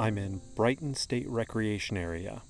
I'm in Brighton State Recreation Area.